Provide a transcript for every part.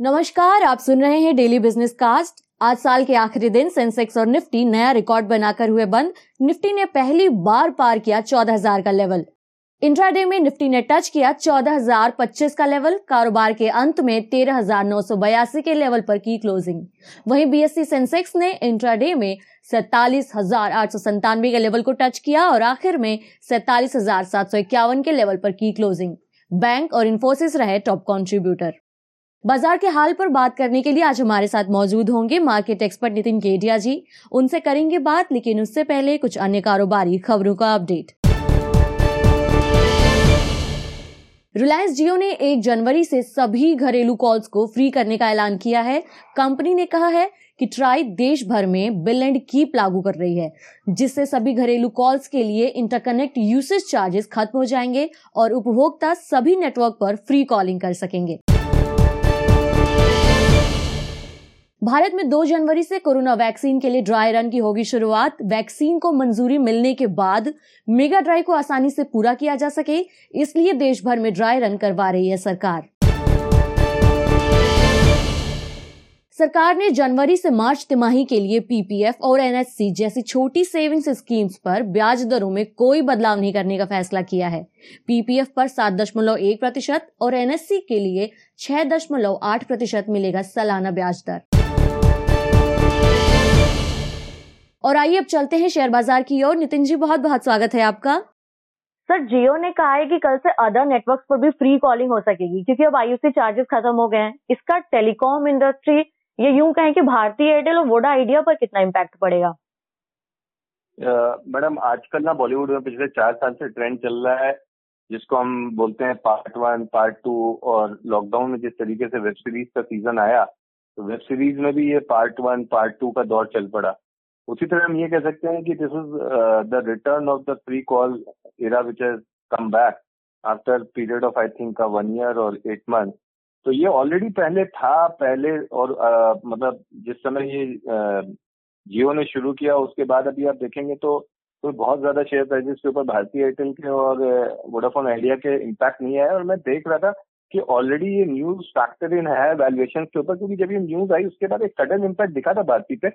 नमस्कार, आप सुन रहे हैं डेली बिज़नेस कास्ट आज साल के आखिरी दिन सेंसेक्स और निफ्टी नया रिकॉर्ड बनाकर हुए बंद। निफ्टी ने पहली बार पार किया चौदह हज़ार का लेवल इंट्राडे में निफ्टी ने टच किया चौदह हज़ार पच्चीस का लेवल कारोबार के अंत में तेरह हज़ार नौ सौ बयासी के लेवल पर की क्लोजिंग वहीं बीएससी सेंसेक्स ने इंट्राडे में सैतालीस के लेवल को टच किया और आखिर में सैतालीस के लेवल पर की क्लोजिंग बैंक और इन्फोसिस रहे टॉप कॉन्ट्रीब्यूटर बाज़ार के हाल पर बात करने के लिए आज हमारे साथ मौजूद होंगे मार्केट एक्सपर्ट नितिन केडिया जी। उनसे करेंगे बात, लेकिन उससे पहले कुछ अन्य कारोबारी खबरों का अपडेट। रिलायंस जियो ने एक जनवरी से सभी घरेलू कॉल्स को फ्री करने का ऐलान किया है। कंपनी ने कहा है कि ट्राई देश भर में बिल एंड कीप लागू कर रही है, जिससे सभी घरेलू कॉल्स के लिए इंटरकनेक्ट यूसेज चार्जेस खत्म हो जाएँगे और उपभोक्ता सभी नेटवर्क पर फ्री कॉलिंग कर सकेंगे। भारत में 2 जनवरी से कोरोना वैक्सीन के लिए ड्राई रन की होगी शुरुआत। वैक्सीन को मंजूरी मिलने के बाद मेगा ड्राई को आसानी से पूरा किया जा सके, इसलिए देश भर में ड्राई रन करवा रही है सरकार। सरकार ने जनवरी से मार्च तिमाही के लिए पीपीएफ और एनएससी जैसी छोटी सेविंग्स स्कीम्स पर ब्याज दरों में कोई बदलाव नहीं करने का फैसला किया है। पीपीएफ पर सात दशमलव एक प्रतिशत और एनएससी के लिए छह दशमलव आठ प्रतिशत मिलेगा सालाना ब्याज दर। और आइए अब चलते हैं शेयर बाज़ार की ओर। नितिन जी बहुत बहुत स्वागत है आपका। सर जियो ने कहा है कि कल से अदर नेटवर्क पर भी फ्री कॉलिंग हो सकेगी क्योंकि अब आईयूसी चार्जेस खत्म हो गए हैं। इसका टेलीकॉम इंडस्ट्री ये यूँ कहें कि भारतीय एयरटेल और वोडा आइडिया पर कितना इम्पैक्ट पड़ेगा? मैडम आजकल ना बॉलीवुड में पिछले चार साल से ट्रेंड चल रहा है जिसको हम बोलते हैं पार्ट वन पार्ट टू और लॉकडाउन में जिस तरीके से वेब सीरीज़ का सीज़न आया तो वेब सीरीज़ में भी ये पार्ट वन पार्ट टू का दौर चल पड़ा। उसी तरह हम ये कह सकते हैं कि this is the return of the pre call era which has come back after period of I think one year और एट मंथ तो ये ऑलरेडी पहले था पहले और uh, मतलब जिस समय ये जियो uh, ने शुरू किया उसके बाद अभी आप देखेंगे तो कोई तो बहुत ज़्यादा शेयर प्राइजेस के ऊपर भारतीय एयरटेल के और वोडाफोन uh, आइडिया के इम्पैक्ट नहीं आया। और मैं देख रहा था कि ऑलरेडी ये न्यूज़ फैक्टर इन है वैल्यूएशन के ऊपर क्योंकि जब ये न्यूज़ आई उसके बाद एक सडन इम्पैक्ट दिखा था भारतीय पे।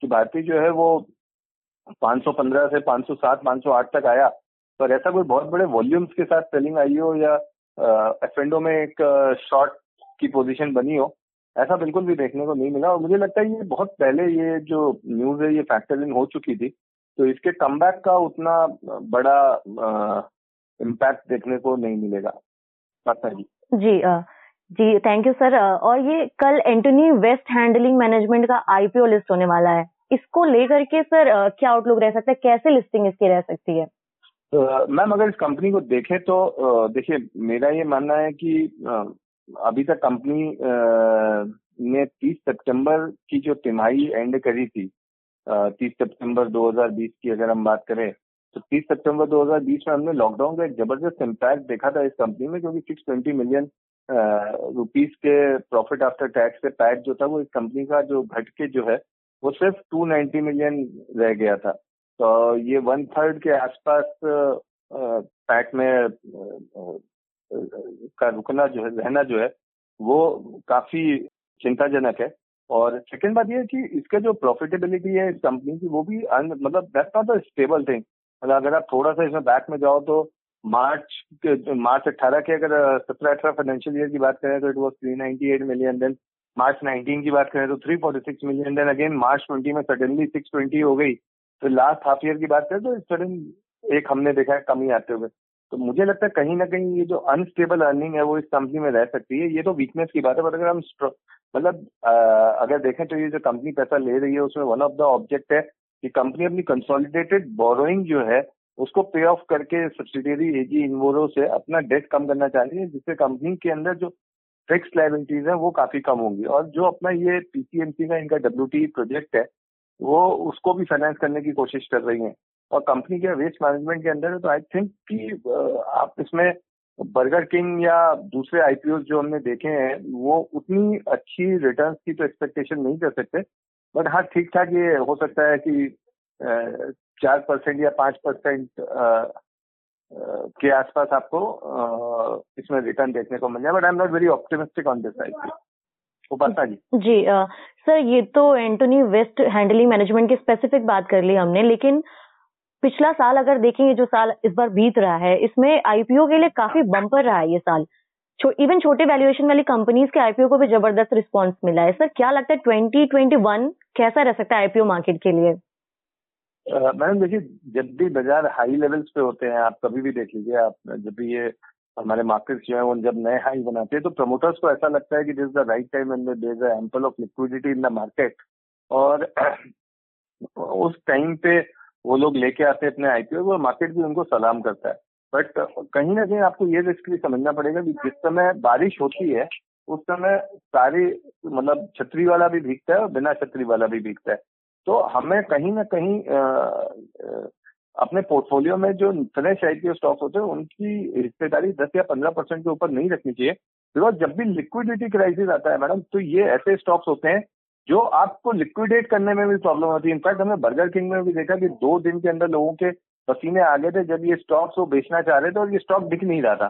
कि भारतीय जो है वो 515 से 507 508 तक आया। पर ऐसा कोई बहुत बड़े वॉल्यूम्स के साथ सेलिंग आई हो या एफेंडो में एक शॉर्ट की पोजीशन बनी हो ऐसा बिल्कुल भी देखने को नहीं मिला। और मुझे लगता है ये बहुत पहले ये जो न्यूज़ है ये फैक्टर हो चुकी थी। तो इसके कम का उतना बड़ा इम्पैक्ट देखने को नहीं मिलेगा। जी। आ, जी थैंक यू सर और ये कल एंटोनी वेस्ट हैंडलिंग मैनेजमेंट का आईपीओ लिस्ट होने वाला है। इसको लेकर के सर क्या आउटलुक रह सकता है? कैसे लिस्टिंग इसकी रह सकती है? मैम अगर इस कंपनी को देखें तो देखिए, मेरा ये मानना है कि अभी तक कंपनी ने 30 सितंबर की जो तिमाही एंड करी थी 30 सितंबर 2020 की अगर हम बात करें तो 30 सितंबर 2020 में हमने लॉकडाउन का एक ज़बरदस्त इम्पैक्ट देखा था इस कंपनी में, क्योंकि 620 मिलियन रुपीस के प्रॉफिट आफ्टर टैक्स से पैट जो था, वो इस कंपनी का जो घट के जो है, वो सिर्फ़ 290 मिलियन रह गया था। तो ये वन थर्ड के आसपास पैट में का रुकना जो है, रहना जो है, वो काफ़ी चिंताजनक है। और सेकेंड बात ये है कि इसका जो प्रॉफिटेबिलिटी है इस कंपनी की, वो भी मतलब that's not a stable thing मतलब अगर आप थोड़ा सा इसमें बैक में जाओ तो मार्च मार्च अट्ठारह के अगर सत्रह अठारह फाइनेंशियल ईयर की बात करें तो it was three ninety eight million then March nineteen की बात करें तो three forty six million then again March twenty में सडनली सिक्स ट्वेंटी हो गई। तो लास्ट हाफ़ ईयर की बात करें तो सडन एक हमने देखा है कमी आते हुए। तो मुझे लगता है कहीं ना कहीं ये जो अनस्टेबल अर्निंग है वो इस कंपनी में रह सकती है। ये तो वीकनेस की बात है बट अगर हम मतलब अगर देखें तो ये जो कंपनी पैसा ले रही है, उसमें वन ऑफ़ द ऑब्जेक्ट है कि कंपनी अपनी कंसोलिडेटेड बोरोइंग जो है उसको पे ऑफ़ करके सब्सिडियरी एजी इनवोरो से अपना डेट कम करना चाह रही है, जिससे कंपनी के अंदर जो फिक्स लाइबिलिटीज है, वो काफ़ी कम होंगी। और जो अपना ये पीसीएमसी का इनका डब्ल्यूटी प्रोजेक्ट है, वो उसको भी फाइनेंस करने की कोशिश कर रही है। और कंपनी के वेस्ट मैनेजमेंट के अंदर तो आई थिंक कि आप इसमें बर्गर किंग या दूसरे आईपीओ जो हमने देखे हैं, वो उतनी अच्छी रिटर्न की तो एक्सपेक्टेशन नहीं कर सकते। बट हाँ ठीक ठाक ये हो सकता है कि चार परसेंट या पाँच परसेंट के आसपास आपको इसमें रिटर्न देखने को मिल जाए but I am not very optimistic on this I Upasana ji. जी आ, सर ये तो एंटोनी वेस्ट हैंडलिंग मैनेजमेंट की स्पेसिफिक बात कर ली हमने लेकिन पिछला साल अगर देखेंगे जो साल इस बार बीत रहा है इसमें आईपीओ के लिए काफ़ी बम्पर रहा है ये साल। छो, इवन छोटे वैल्यूएशन वाली कंपनीज़ के आईपीओ को भी ज़बरदस्त रिस्पांस मिला है। सर क्या लगता है ट्वेंटी ट्वेंटी वन कैसा रह सकता है आईपीओ मार्केट के लिए? मैडम देखिए, जब भी बाज़ार हाई लेवल्स पे होते हैं, आप कभी भी देख लीजिए, आप जब भी ये हमारे मार्केट्स जो है, वो जब नए हाई बनाते हैं तो प्रमोटर्स को ऐसा लगता है कि this the right time and there is ample of liquidity in the market और उस टाइम पे वो लोग लेके आते हैं अपने आईपीओ और मार्केट भी उनको सलाम करता है। बट कहीं ना कहीं आपको ये रिस्क भी समझना पड़ेगा कि जिस समय बारिश होती है, उस समय सारी मतलब छतरी वाला भी भीगता है और बिना छतरी वाला भी भीगता है। तो हमें कहीं ना कहीं अपने पोर्टफोलियो में जो फ्रेश आईपीओ स्टॉक होते हैं उनकी हिस्सेदारी 10 या 15 परसेंट के ऊपर नहीं रखनी चाहिए। बिकॉज़ जब भी लिक्विडिटी क्राइसिस आता है मैडम तो ये ऐसे स्टॉक्स होते हैं जो आपको लिक्विडेट करने में भी प्रॉब्लम होती है। इनफैक्ट हमने बर्गर किंग में भी देखा कि दो दिन के अंदर लोगों के पसीने आ गए थे जब ये स्टॉक्स वो बेचना चाह रहे थे और ये स्टॉक दिख नहीं रहा था।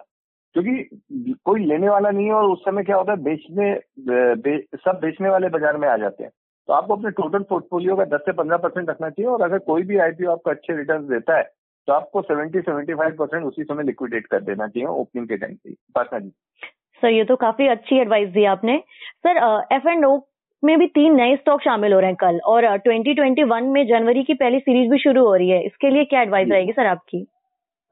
क्योंकि कोई लेने वाला नहीं है और उस समय क्या होता है बेचने बे, सब बेचने वाले बाज़ार में आ जाते हैं। तो आपको अपने टोटल पोर्टफोलियो का 10 से 15 परसेंट रखना चाहिए और अगर कोई भी आईपीओ आपको अच्छे रिटर्न देता है तो आपको 70 75 परसेंट उसी समय लिक्विडेट कर देना चाहिए ओपनिंग के टाइम से पार्टनर जी। सर ये तो काफ़ी अच्छी एडवाइस दी आपने। सर एफ़ एंड ओ में भी तीन नए स्टॉक शामिल हो रहे हैं कल और 2021 में जनवरी की पहली सीरीज़ भी शुरू हो रही है। इसके लिए क्या एडवाइस रहेगी सर आपकी?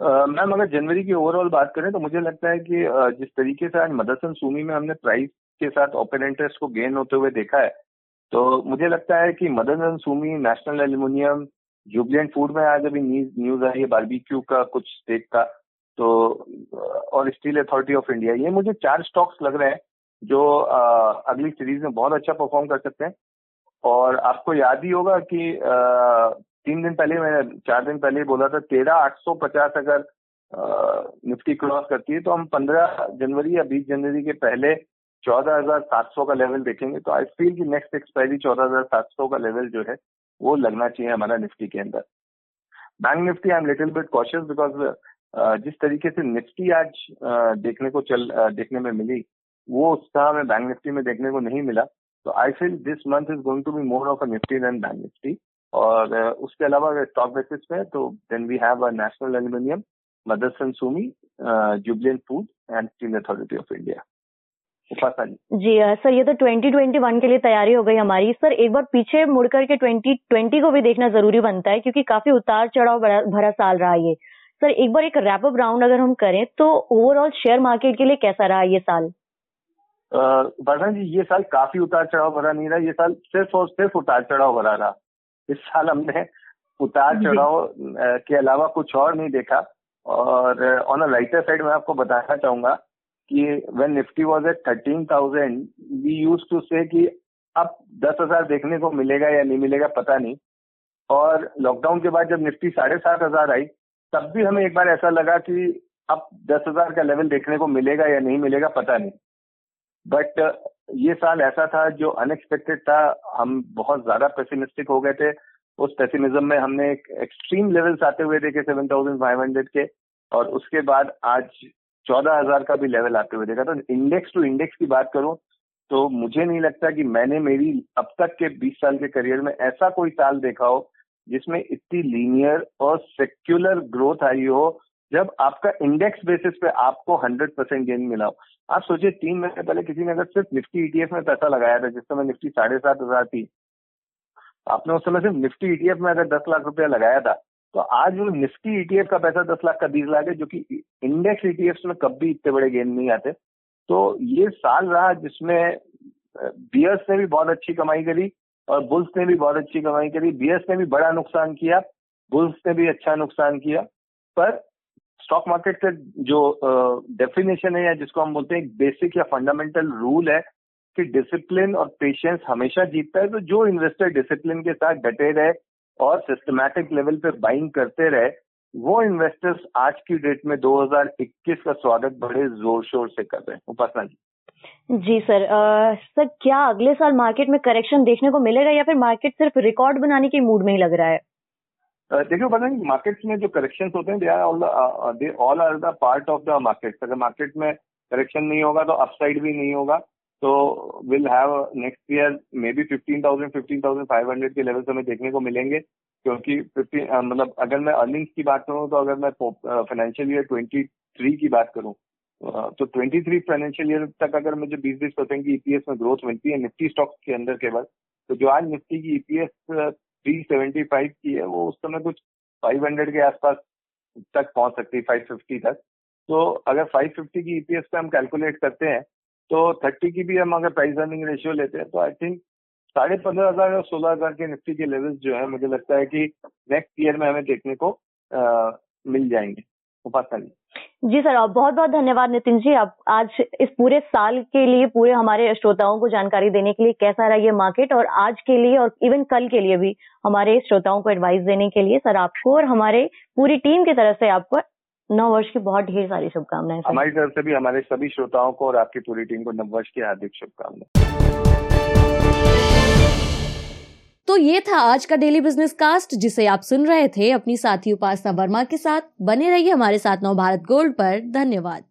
मैम अगर जनवरी की ओवरऑल बात करें तो मुझे लगता है कि जिस तरीके से आज मदरसन सूमी में हमने प्राइस के साथ ओपन इंटरेस्ट को गेन होते हुए देखा है तो मुझे लगता है कि Motherson Sumi National Aluminium Jubilant Food में आज अभी न्यूज़ आई है बारबीक्यू का कुछ स्टेक का तो और स्टील अथॉरिटी ऑफ़ इंडिया ये मुझे चार स्टॉक्स लग रहे हैं जो आ, अगली सीरीज़ में बहुत अच्छा परफॉर्म कर सकते हैं। और आपको याद ही होगा कि आ, तीन दिन पहले मैंने चार दिन पहले बोला था तेरह आठ सौ पचास अगर निफ्टी क्रॉस करती है तो हम पंद्रह जनवरी या बीस जनवरी के पहले चौदह हज़ार सात सौ का लेवल देखेंगे तो आई फील कि नेक्स्ट एक्सपायरी चौदह हज़ार सात सौ का लेवल जो है, वो लगना चाहिए हमारा निफ्टी के अंदर। Bank Nifty I am little bit cautious because जिस तरीके से निफ्टी आज देखने को चल देखने में मिली, वो उत्साह हमें बैंक निफ्टी में देखने को नहीं मिला। तो I feel this month is going to be more of a Nifty then bank Nifty और उसके अलावा अगर स्टॉक बेसिस पे तो then we have a National Aluminium Motherson Sumi Jubilant Food and Steel Authority of India ji sir ये तो 2021 के लिए तैयारी हो गई हमारी। सर एक बार पीछे मुड़कर के 2020 को भी देखना ज़रूरी बनता है क्योंकि काफ़ी उतार चढ़ाव भरा साल रहा ये। सर एक बार एक रैपअप राउंड अगर हम करें तो ओवरऑल शेयर मार्केट के लिए कैसा रहा ये साल? वर्धन जी ये साल काफ़ी उतार चढ़ाव भरा नहीं रहा ये साल सिर्फ़ और सिर्फ़ उतार चढ़ाव भरा रहा। इस साल हमने उतार चढ़ाव के अलावा कुछ और नहीं देखा। और ऑन अ राइटर साइड मैं आपको बताना चाहूँगा कि when Nifty was at thirteen thousand we use to say कि अब दस हज़ार देखने को मिलेगा या नहीं मिलेगा, पता नहीं। और लॉकडाउन के बाद जब निफ्टी साढ़े सात हज़ार आई, तब भी हमें एक बार ऐसा लगा कि अब दस हज़ार का लेवल देखने को मिलेगा या नहीं मिलेगा, पता नहीं। बट ये साल ऐसा था जो अनएक्सपेक्टेड था। हम बहुत ज़्यादा पेसिमिस्टिक हो गए थे। उस पेसिमिज्म में हमने एक एक्सट्रीम लेवल्स आते हुए देखे सेवन थाउज़ेंड फाइव हंड्रेड के। और उसके बाद आज चौदह हज़ार का भी लेवल आते हुए देखा। तो इंडेक्स टू इंडेक्स की बात करूँ तो मुझे नहीं लगता कि मैंने मेरी अब तक के 20 साल के करियर में ऐसा कोई साल देखा हो जिसमें इतनी लीनियर और सेक्युलर ग्रोथ आई हो, जब आपका इंडेक्स बेसिस पे आपको 100 परसेंट गेन मिला हो। आप सोचिए, तीन महीने पहले किसी ने अगर सिर्फ़ निफ्टी ईटीएफ में पैसा लगाया था जिस समय निफ्टी साढ़े सात हज़ार थी, आपने उस समय सिर्फ़ निफ्टी ईटीएफ में अगर दस लाख रुपया लगाया था तो आज वो निफ्टी ईटीएफ का पैसा दस लाख का, बीस लाख है, जो कि इंडेक्स ईटीएफ में कभी इतने बड़े गेन नहीं आते। तो ये साल रहा जिसमें बियर्स ने भी बहुत अच्छी कमाई करी और बुल्स ने भी बहुत अच्छी कमाई करी। बियर्स ने भी बड़ा नुकसान किया बुल्स ने भी अच्छा नुकसान किया। पर स्टॉक मार्केट का जो डेफिनेशन है या जिसको हम बोलते हैं, एक बेसिक या फंडामेंटल रूल है कि डिसिप्लिन और पेशेंस हमेशा जीतता है। तो जो इन्वेस्टर डिसिप्लिन के साथ डटे रहे और सिस्टमैटिक लेवल पे बाइंग करते रहे वो इन्वेस्टर्स आज की डेट में 2021 का स्वागत बड़े ज़ोर शोर से कर रहे हैं। उपासना जी। जी सर आ, सर क्या अगले साल मार्केट में करेक्शन देखने को मिलेगा या फिर मार्केट सिर्फ़ रिकॉर्ड बनाने के मूड में ही लग रहा है? देखिए पता नहीं मार्केट्स में जो करेक्शन होते हैं they are all they all are the part of the market अगर मार्केट में करेक्शन नहीं होगा तो अपसाइड भी नहीं होगा। तो will have next year maybe fifteen thousand fifteen thousand five hundred के लेवल्स हमें देखने को मिलेंगे, क्योंकि मतलब अगर मैं अर्निंग्स की बात करूँ तो अगर मैं फाइनेंशियल ईयर ट्वेंटी थ्री की बात करूँ तो ट्वेंटी थ्री फाइनेंशियल ईयर तक अगर मुझे बीस बीस परसेंट की ईपीएस में ग्रोथ मिलती है निफ्टी स्टॉक्स के अंदर केवल तो जो आज निफ्टी की ईपीएस सेवेंटी फाइव की है, वो उस समय कुछ फाइव हंड्रेड के आसपास तक पहुँच सकती है फाइव फिफ्टी तक। तो अगर फाइव फिफ्टी की ईपीएस पे हम कैलकुलेट करते हैं तो थर्टी की भी हम अगर प्राइस अर्निंग रेशियो लेते हैं तो आई थिंक साढ़े पंद्रह हज़ार और सोलह हज़ार के निफ्टी के लेवल्स जो है मुझे लगता है कि नेक्स्ट ईयर में हमें देखने को आ, मिल जाएँगे। उपासना जी। जी सर बहुत बहुत धन्यवाद नितिन जी। आप आज इस पूरे साल के लिए पूरे हमारे श्रोताओं को जानकारी देने के लिए कैसा रहा ये मार्केट और आज के लिए और इवन कल के लिए भी हमारे श्रोताओं को एडवाइस देने के लिए। सर आपको और हमारे पूरी टीम की तरफ़ से आपको नव वर्ष की बहुत ढेर सारी शुभकामनाएँ हमारी तरफ़ से भी हमारे सभी श्रोताओं को और आपकी पूरी टीम को नव वर्ष की हार्दिक शुभकामनाएँ। तो ये था आज का डेली बिज़नेस कास्ट जिसे आप सुन रहे थे अपनी साथी उपासना वर्मा के साथ। बने रहिए हमारे साथ नव भारत गोल्ड पर। धन्यवाद।